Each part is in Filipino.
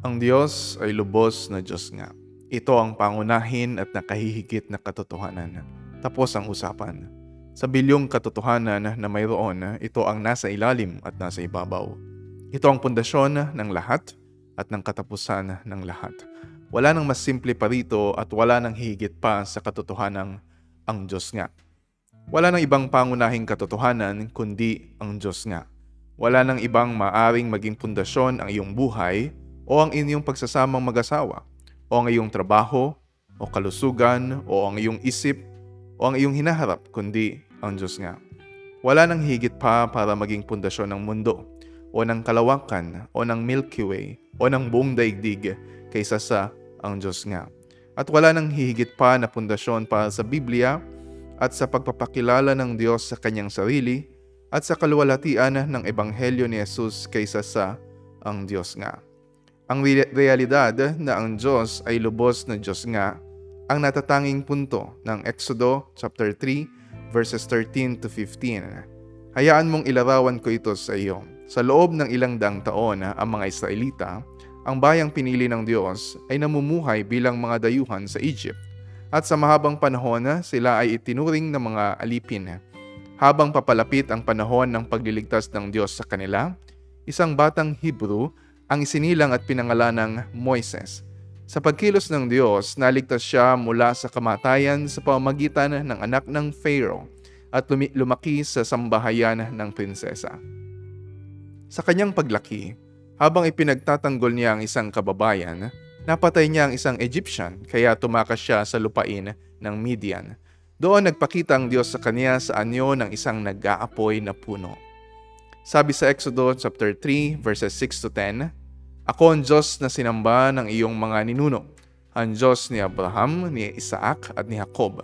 Ang Diyos ay lubos na Diyos nga. Ito ang pangunahin at nakahihigit na katotohanan. Tapos ang usapan. Sa bilyong katotohanan na mayroon, ito ang nasa ilalim at nasa ibabaw. Ito ang pundasyon ng lahat at ng katapusan ng lahat. Wala nang mas simple pa rito at wala nang higit pa sa katotohanan ang Diyos nga. Wala nang ibang pangunahing katotohanan kundi ang Diyos nga. Wala nang ibang maaring maging pundasyon ang iyong buhay o ang inyong pagsasamang mag-asawa, o ang iyong trabaho, o kalusugan, o ang iyong isip, o ang iyong hinaharap, kundi ang Diyos nga. Wala nang higit pa para maging pundasyon ng mundo, o ng kalawakan, o ng Milky Way, o ng buong daigdig kaysa sa ang Diyos nga. At wala nang hihigit pa na pundasyon para sa Biblia at sa pagpapakilala ng Diyos sa kanyang sarili at sa kaluwalhatian ng Ebanghelyo ni Jesus kaysa sa ang Diyos nga. Ang realidad na ang Diyos ay lubos na Diyos nga ang natatanging punto ng Exodo chapter 3 verses 13 to 15. Hayaan mong ilarawan ko ito sa iyo. Sa loob ng ilang daang taon ang mga Israelita, ang bayang pinili ng Diyos ay namumuhay bilang mga dayuhan sa Egypt. At sa mahabang panahon sila ay itinuring ng mga alipin. Habang papalapit ang panahon ng pagliligtas ng Diyos sa kanila, isang batang Hebrew ang isinilang at pinangalan ng Moises. Sa pagkilos ng Diyos, naligtas siya mula sa kamatayan sa pamamagitan ng anak ng Pharaoh at lumaki sa sambahayan ng prinsesa. Sa kanyang paglaki, habang ipinagtatanggol niya ang isang kababayan, napatay niya ang isang Egyptian kaya tumakas siya sa lupain ng Midian. Doon nagpakita ang Diyos sa kanya sa anyo ng isang nag-aapoy na puno. Sabi sa Exodo chapter 3 verses 6 to 10, ako ang Diyos na sinamba ng iyong mga ninuno, ang Diyos ni Abraham, ni Isaac at ni Jacob.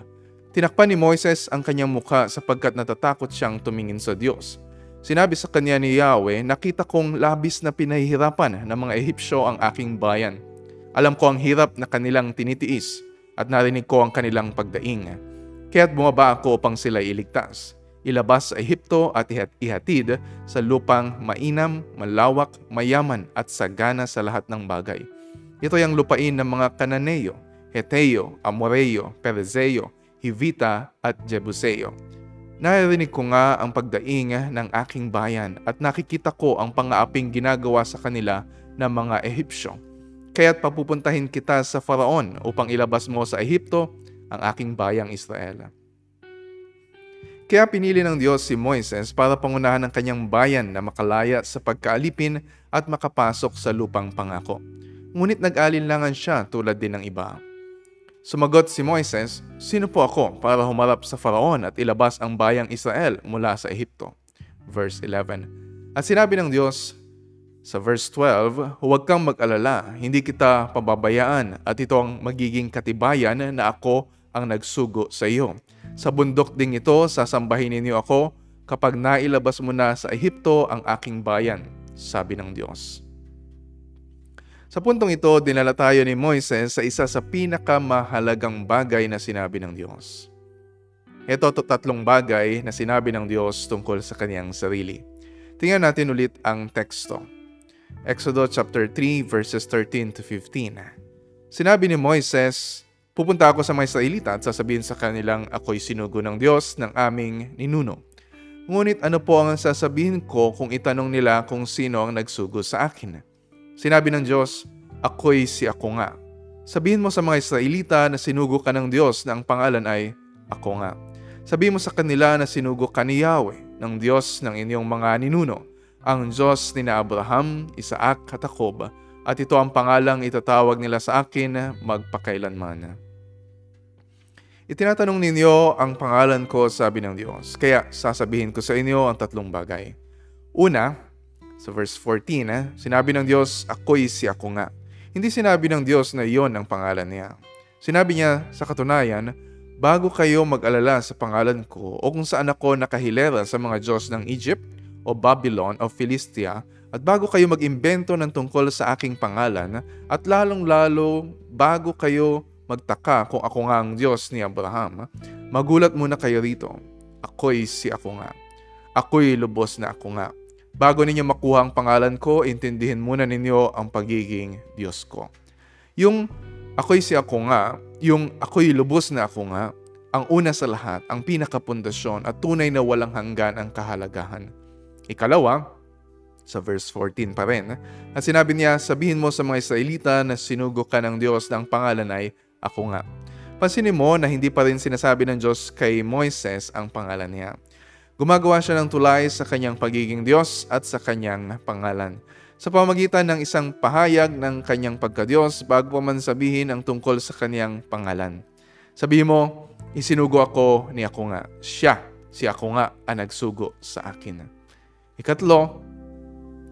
Tinakpan ni Moises ang kanyang muka sapagkat natatakot siyang tumingin sa Diyos. Sinabi sa kanya ni Yahweh, nakita kong labis na pinahihirapan ng mga Ehipsyo ang aking bayan. Alam ko ang hirap na kanilang tinitiis at narinig ko ang kanilang pagdaing. Kaya't bumaba ako upang sila iligtas ilabas sa Ehipto at ihatid sa lupang mainam, malawak, mayaman at sagana sa lahat ng bagay. Ito ang lupain ng mga Kananeo, Heteo, Amoreo, Perezeo, Hivita at Jebuseo. Naririnig ko nga ang pagdaing ng aking bayan at nakikita ko ang pangaaping ginagawa sa kanila ng mga Ehipsyo. Kaya't papupuntahin kita sa Faraon upang ilabas mo sa Ehipto ang aking bayang Israel. Kaya pinili ng Diyos si Moises para pangunahan ng kanyang bayan na makalaya sa pagkaalipin at makapasok sa lupang pangako. Ngunit nag-alinlangan siya tulad din ng iba. Sumagot si Moises, Sino po ako para humarap sa Faraon at ilabas ang bayang Israel mula sa Ehipto? Verse 11 At sinabi ng Diyos sa verse 12, Huwag kang mag-alala, hindi kita pababayaan at ito ang magiging katibayan na ako ang nagsugo sa iyo sa bundok ding ito, sasambahin ninyo ako kapag nailabas mo na sa Ehipto ang aking bayan, sabi ng Diyos. Sa puntong ito, dinala tayo ni Moises sa isa sa pinakamahalagang bagay na sinabi ng Diyos. Ito to tatlong bagay na sinabi ng Diyos tungkol sa kaniyang sarili. Tingnan natin ulit ang teksto. Exodo chapter 3 verses 13 to 15. Sinabi ni Moises, Pupunta ako sa mga Israelita at sasabihin sa kanilang ako'y sinugo ng Diyos ng aming ninuno. Ngunit ano po ang sasabihin ko kung itanong nila kung sino ang nagsugo sa akin? Sinabi ng Diyos, ako'y si ako nga. Sabihin mo sa mga Israelita na sinugo ka ng Diyos na ang pangalan ay ako nga. Sabihin mo sa kanila na sinugo ka ni Yahweh, ng Diyos ng inyong mga ninuno, ang Diyos ni na Abraham, Isaac at Jacob, at ito ang pangalang itatawag nila sa akin magpakailanman. Itinatanong ninyo ang pangalan ko, sabi ng Diyos. Kaya sasabihin ko sa inyo ang tatlong bagay. Una, sa verse 14, eh, sinabi ng Diyos, ako'y si ako nga. Hindi sinabi ng Diyos na iyon ang pangalan niya. Sinabi niya sa katunayan, bago kayo mag-alala sa pangalan ko o kung saan ako nakahilera sa mga Diyos ng Egypt o Babylon o Philistia, at bago kayo mag-imbento ng tungkol sa aking pangalan, at lalong-lalo bago kayo magtaka kung ako nga ang Diyos ni Abraham, magulat muna kayo rito. Ako'y si ako nga. Ako'y lubos na ako nga. Bago ninyo makuha ang pangalan ko, intindihin muna ninyo ang pagiging Diyos ko. Yung ako'y si ako nga, yung ako'y lubos na ako nga, ang una sa lahat, ang pinakapundasyon at tunay na walang hanggan ang kahalagahan. Ikalawa, sa verse 14 pa rin, at sinabi niya, sabihin mo sa mga Israelita na sinugo ka ng Diyos na ang pangalan ay ako nga. Pansinin mo na hindi pa rin sinasabi ng Diyos kay Moises ang pangalan niya. Gumagawa siya ng tulay sa kanyang pagiging Diyos at sa kanyang pangalan. Sa pamagitan ng isang pahayag ng kanyang pagkadiyos bago pa man sabihin ang tungkol sa kanyang pangalan. Sabihin mo, isinugo ako ni ako nga. Siya, si ako nga ang nagsugo sa akin. Ikatlo,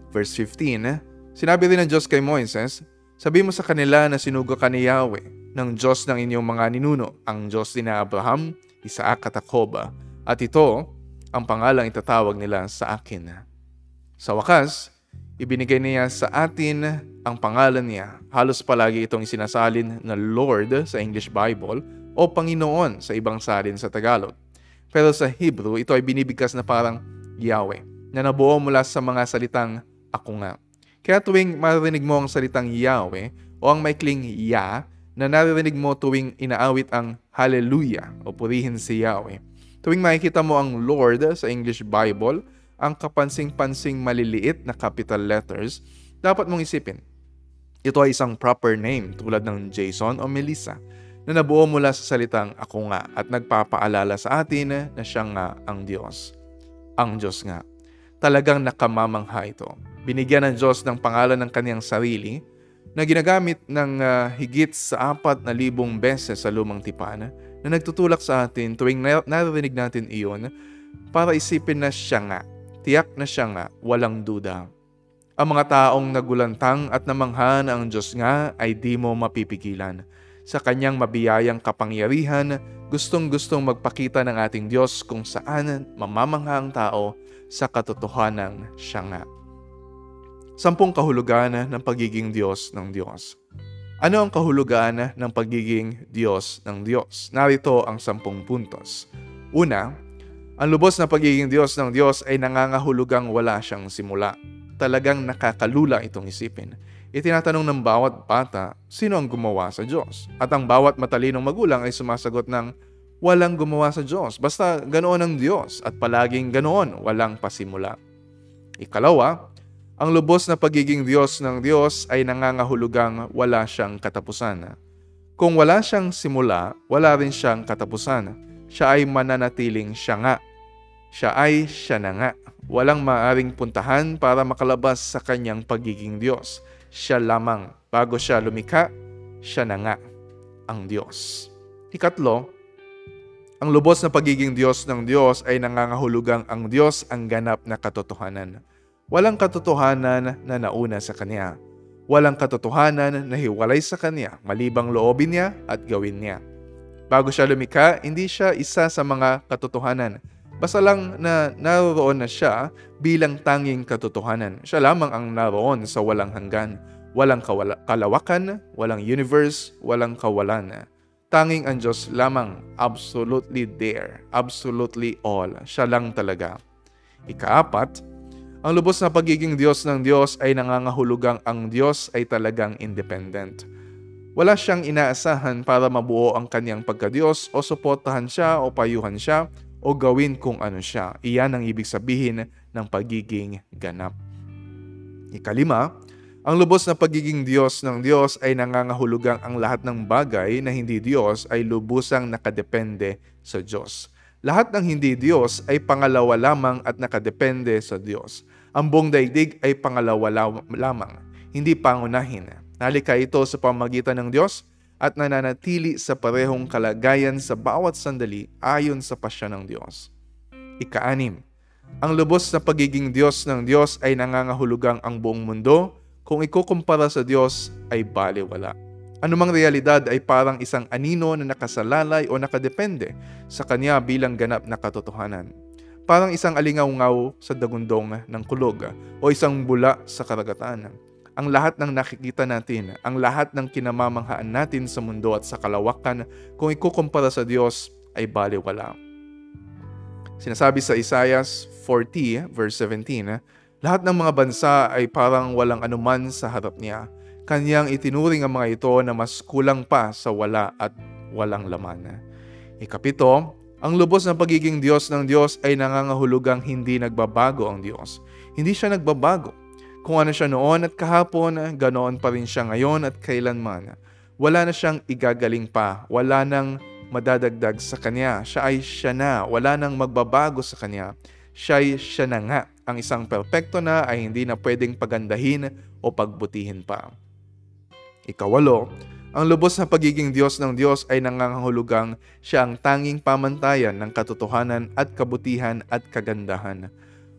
verse 15, sinabi rin ng Diyos kay Moises, sabi mo sa kanila na sinugo ka ni Yahweh, ng Diyos ng inyong mga ninuno, ang Diyos na Abraham, Isaac at Jacob, at ito ang pangalang itatawag nila sa akin. Sa wakas, ibinigay niya sa atin ang pangalan niya. Halos palagi itong sinasalin na Lord sa English Bible o Panginoon sa ibang salin sa Tagalog. Pero sa Hebrew, ito ay binibigkas na parang Yahweh, na nabuo mula sa mga salitang ako nga. Kaya tuwing marinig mo ang salitang Yahweh o ang maikling Ya na naririnig mo tuwing inaawit ang Hallelujah o purihin si Yahweh, Tuwing makikita mo ang Lord sa English Bible, ang kapansing-pansing maliliit na capital letters, dapat mong isipin. Ito ay isang proper name tulad ng Jason o Melissa na nabuo mula sa salitang ako nga at nagpapaalala sa atin na siya nga ang Diyos. Ang Diyos nga. Talagang nakamamangha ito. Binigyan ng Diyos ng pangalan ng kanyang sarili na ginagamit ng uh, higit sa apat na libong beses sa lumang tipan na nagtutulak sa atin tuwing naririnig natin iyon para isipin na siya nga, tiyak na siya nga, walang duda. Ang mga taong nagulantang at namangha na ang Diyos nga ay di mo mapipigilan. Sa kanyang mabiyayang kapangyarihan, gustong-gustong magpakita ng ating Diyos kung saan mamamangha ang tao sa katotohanan siya nga. Sampung kahulugan ng pagiging Diyos ng Diyos. Ano ang kahulugan ng pagiging Diyos ng Diyos? Narito ang sampung puntos. Una, ang lubos na pagiging Diyos ng Diyos ay nangangahulugang wala siyang simula. Talagang nakakalula itong isipin. Itinatanong ng bawat bata, sino ang gumawa sa Diyos? At ang bawat matalinong magulang ay sumasagot ng, walang gumawa sa Diyos. Basta ganoon ang Diyos at palaging ganoon, walang pasimula. Ikalawa, ang lubos na pagiging Diyos ng Diyos ay nangangahulugang wala siyang katapusan. Kung wala siyang simula, wala rin siyang katapusan. Siya ay mananatiling siya nga. Siya ay siya na nga. Walang maaring puntahan para makalabas sa kanyang pagiging Diyos. Siya lamang. Bago siya lumika, siya na nga ang Diyos. Ikatlo, ang lubos na pagiging Diyos ng Diyos ay nangangahulugang ang Diyos ang ganap na katotohanan. Walang katotohanan na nauna sa Kanya. Walang katotohanan na hiwalay sa Kanya malibang loobin niya at gawin niya. Bago siya lumika, hindi siya isa sa mga katotohanan. Basta lang na naroon na siya bilang tanging katotohanan. Siya lamang ang naroon sa walang hanggan. Walang kawala- kalawakan, walang universe, walang kawalan. Tanging ang Diyos lamang, absolutely there, absolutely all. Siya lang talaga. Ikaapat, ang lubos na pagiging Diyos ng Diyos ay nangangahulugang ang Diyos ay talagang independent. Wala siyang inaasahan para mabuo ang kanyang pagkadiyos o suportahan siya o payuhan siya o gawin kung ano siya. Iyan ang ibig sabihin ng pagiging ganap. Ikalima, ang lubos na pagiging Diyos ng Diyos ay nangangahulugang ang lahat ng bagay na hindi Diyos ay lubusang nakadepende sa Diyos. Lahat ng hindi Diyos ay pangalawa lamang at nakadepende sa Diyos. Ang buong daigdig ay pangalawa lamang, hindi pangunahin. Nalika ito sa pamagitan ng Diyos at nananatili sa parehong kalagayan sa bawat sandali ayon sa pasya ng Diyos. Ikaanim, ang lubos na pagiging Diyos ng Diyos ay nangangahulugang ang buong mundo kung ikukumpara sa Diyos ay baliwala anumang realidad ay parang isang anino na nakasalalay o nakadepende sa kanya bilang ganap na katotohanan. Parang isang alingaw-ngaw sa dagundong ng kulog o isang bula sa karagatan. Ang lahat ng nakikita natin, ang lahat ng kinamamanghaan natin sa mundo at sa kalawakan kung ikukumpara sa Diyos ay baliwala. Sinasabi sa Isaiah 40 verse 17, Lahat ng mga bansa ay parang walang anuman sa harap niya. Kanyang itinuring ang mga ito na mas kulang pa sa wala at walang laman. Ikapito, ang lubos na pagiging Diyos ng Diyos ay nangangahulugang hindi nagbabago ang Diyos. Hindi siya nagbabago. Kung ano siya noon at kahapon, ganoon pa rin siya ngayon at kailanman. Wala na siyang igagaling pa. Wala nang madadagdag sa Kanya. Siya ay siya na. Wala nang magbabago sa Kanya. Siya ay siya na nga. Ang isang perpekto na ay hindi na pwedeng pagandahin o pagbutihin pa. Ikawalo, ang lubos na pagiging Diyos ng Diyos ay nangangahulugang siya ang tanging pamantayan ng katotohanan at kabutihan at kagandahan.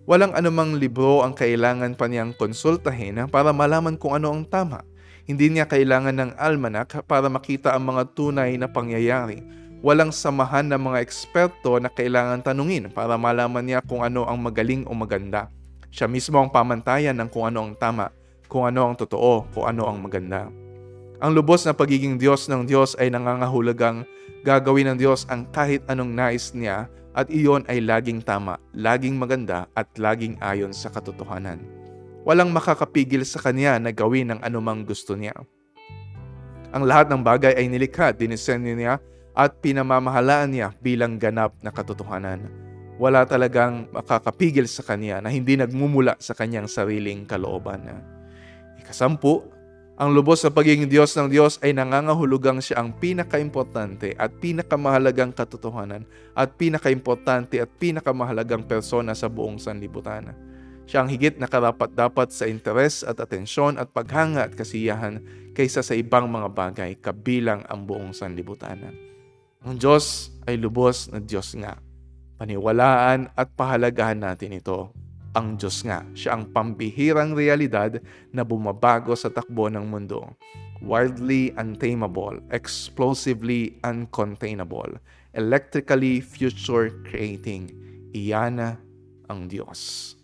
Walang anumang libro ang kailangan pa niyang konsultahin para malaman kung ano ang tama. Hindi niya kailangan ng almanak para makita ang mga tunay na pangyayari walang samahan ng mga eksperto na kailangan tanungin para malaman niya kung ano ang magaling o maganda. Siya mismo ang pamantayan ng kung ano ang tama, kung ano ang totoo, kung ano ang maganda. Ang lubos na pagiging Diyos ng Diyos ay nangangahulugang gagawin ng Diyos ang kahit anong nais niya at iyon ay laging tama, laging maganda at laging ayon sa katotohanan. Walang makakapigil sa Kanya na gawin ang anumang gusto niya. Ang lahat ng bagay ay nilikha, dinisenyo niya at pinamamahalaan niya bilang ganap na katotohanan. Wala talagang makakapigil sa kanya na hindi nagmumula sa kanyang sariling kalooban. Ikasampu, ang lubos sa pagiging Diyos ng Diyos ay nangangahulugang siya ang pinakaimportante at pinakamahalagang katotohanan at pinakaimportante at pinakamahalagang persona sa buong sanlibutan. Siya ang higit na karapat-dapat sa interes at atensyon at paghanga at kasiyahan kaysa sa ibang mga bagay kabilang ang buong sanlibutan. Ang Diyos ay lubos na Diyos nga. Paniwalaan at pahalagahan natin ito. Ang Diyos nga, siya ang pambihirang realidad na bumabago sa takbo ng mundo. Wildly untamable, explosively uncontainable, electrically future creating. Iyan ang Diyos.